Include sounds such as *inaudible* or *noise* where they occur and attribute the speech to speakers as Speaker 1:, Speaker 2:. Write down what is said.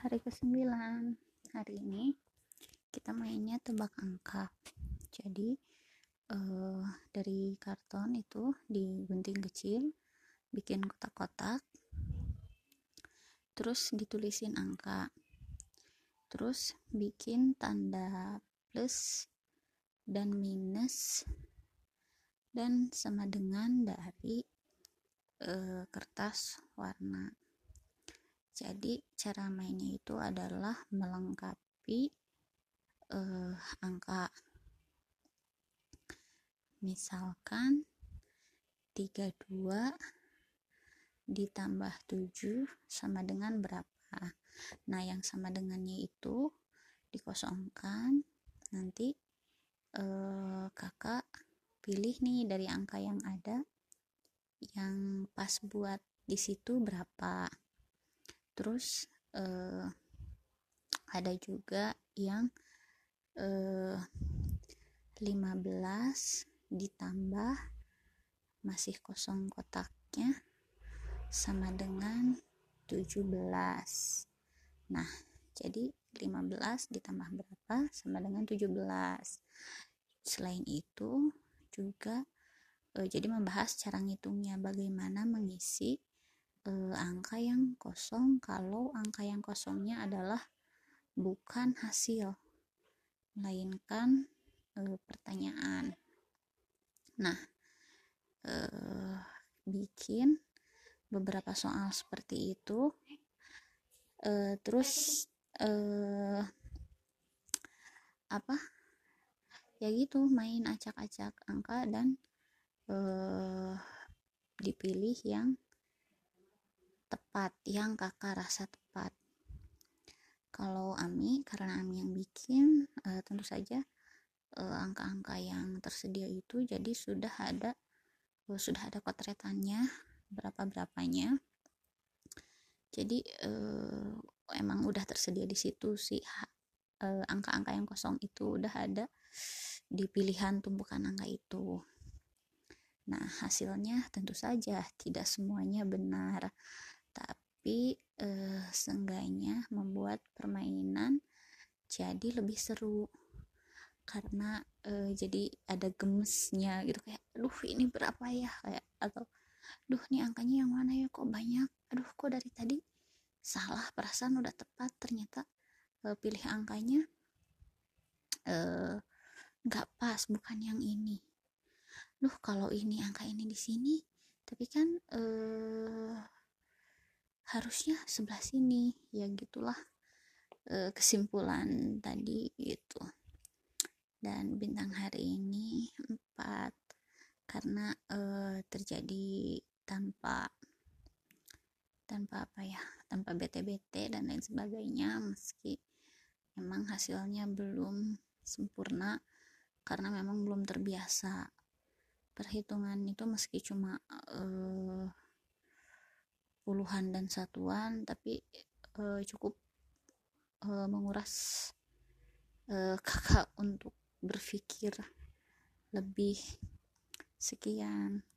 Speaker 1: hari ke-9 hari ini kita mainnya tebak angka. Jadi uh, dari karton itu digunting kecil bikin kotak-kotak terus ditulisin angka. Terus bikin tanda plus dan minus dan sama dengan dari uh, kertas warna jadi cara mainnya itu adalah melengkapi uh, angka. Misalkan 32 ditambah 7 sama dengan berapa? Nah yang sama dengannya itu dikosongkan nanti uh, kakak pilih nih dari angka yang ada yang pas buat di situ berapa terus uh, ada juga yang uh, eh, 15 ditambah masih kosong kotaknya sama dengan 17 nah jadi 15 ditambah berapa? Sama dengan 17 selain itu juga e, jadi membahas cara ngitungnya bagaimana mengisi e, angka yang kosong kalau angka yang kosongnya adalah bukan hasil melainkan e, pertanyaan. Nah e, bikin beberapa soal seperti itu e, terus e, apa? Ya gitu main acak-acak angka dan e, dipilih yang tepat yang kakak rasa tepat. Kalau Ami karena Ami yang bikin uh, tentu saja eh, angka-angka uh, yang tersedia itu jadi sudah ada uh, sudah ada kotretannya berapa berapanya jadi uh, emang udah tersedia di situ sih angka-angka uh, yang kosong itu udah ada di pilihan tumpukan angka itu. Nah hasilnya tentu saja tidak semuanya benar tapi eh, seenggaknya membuat permainan jadi lebih seru. Karena eh, jadi ada gemesnya gitu kayak aduh ini berapa ya? Kayak atau duh nih angkanya yang mana ya? Kok banyak? Aduh kok dari tadi salah perasaan udah tepat ternyata eh, pilih angkanya eh, nggak pas bukan yang ini. Duh kalau ini angka ini di sini tapi kan eh harusnya sebelah sini ya gitulah e, kesimpulan tadi gitu. Dan bintang hari ini empat karena e, terjadi tanpa tanpa apa ya tanpa bete-bete dan lain sebagainya meski memang hasilnya belum sempurna karena memang belum terbiasa. Perhitungan itu meski cuma uh, puluhan dan satuan tapi uh, cukup uh, menguras uh, *laughs* kakak untuk berpikir lebih sekian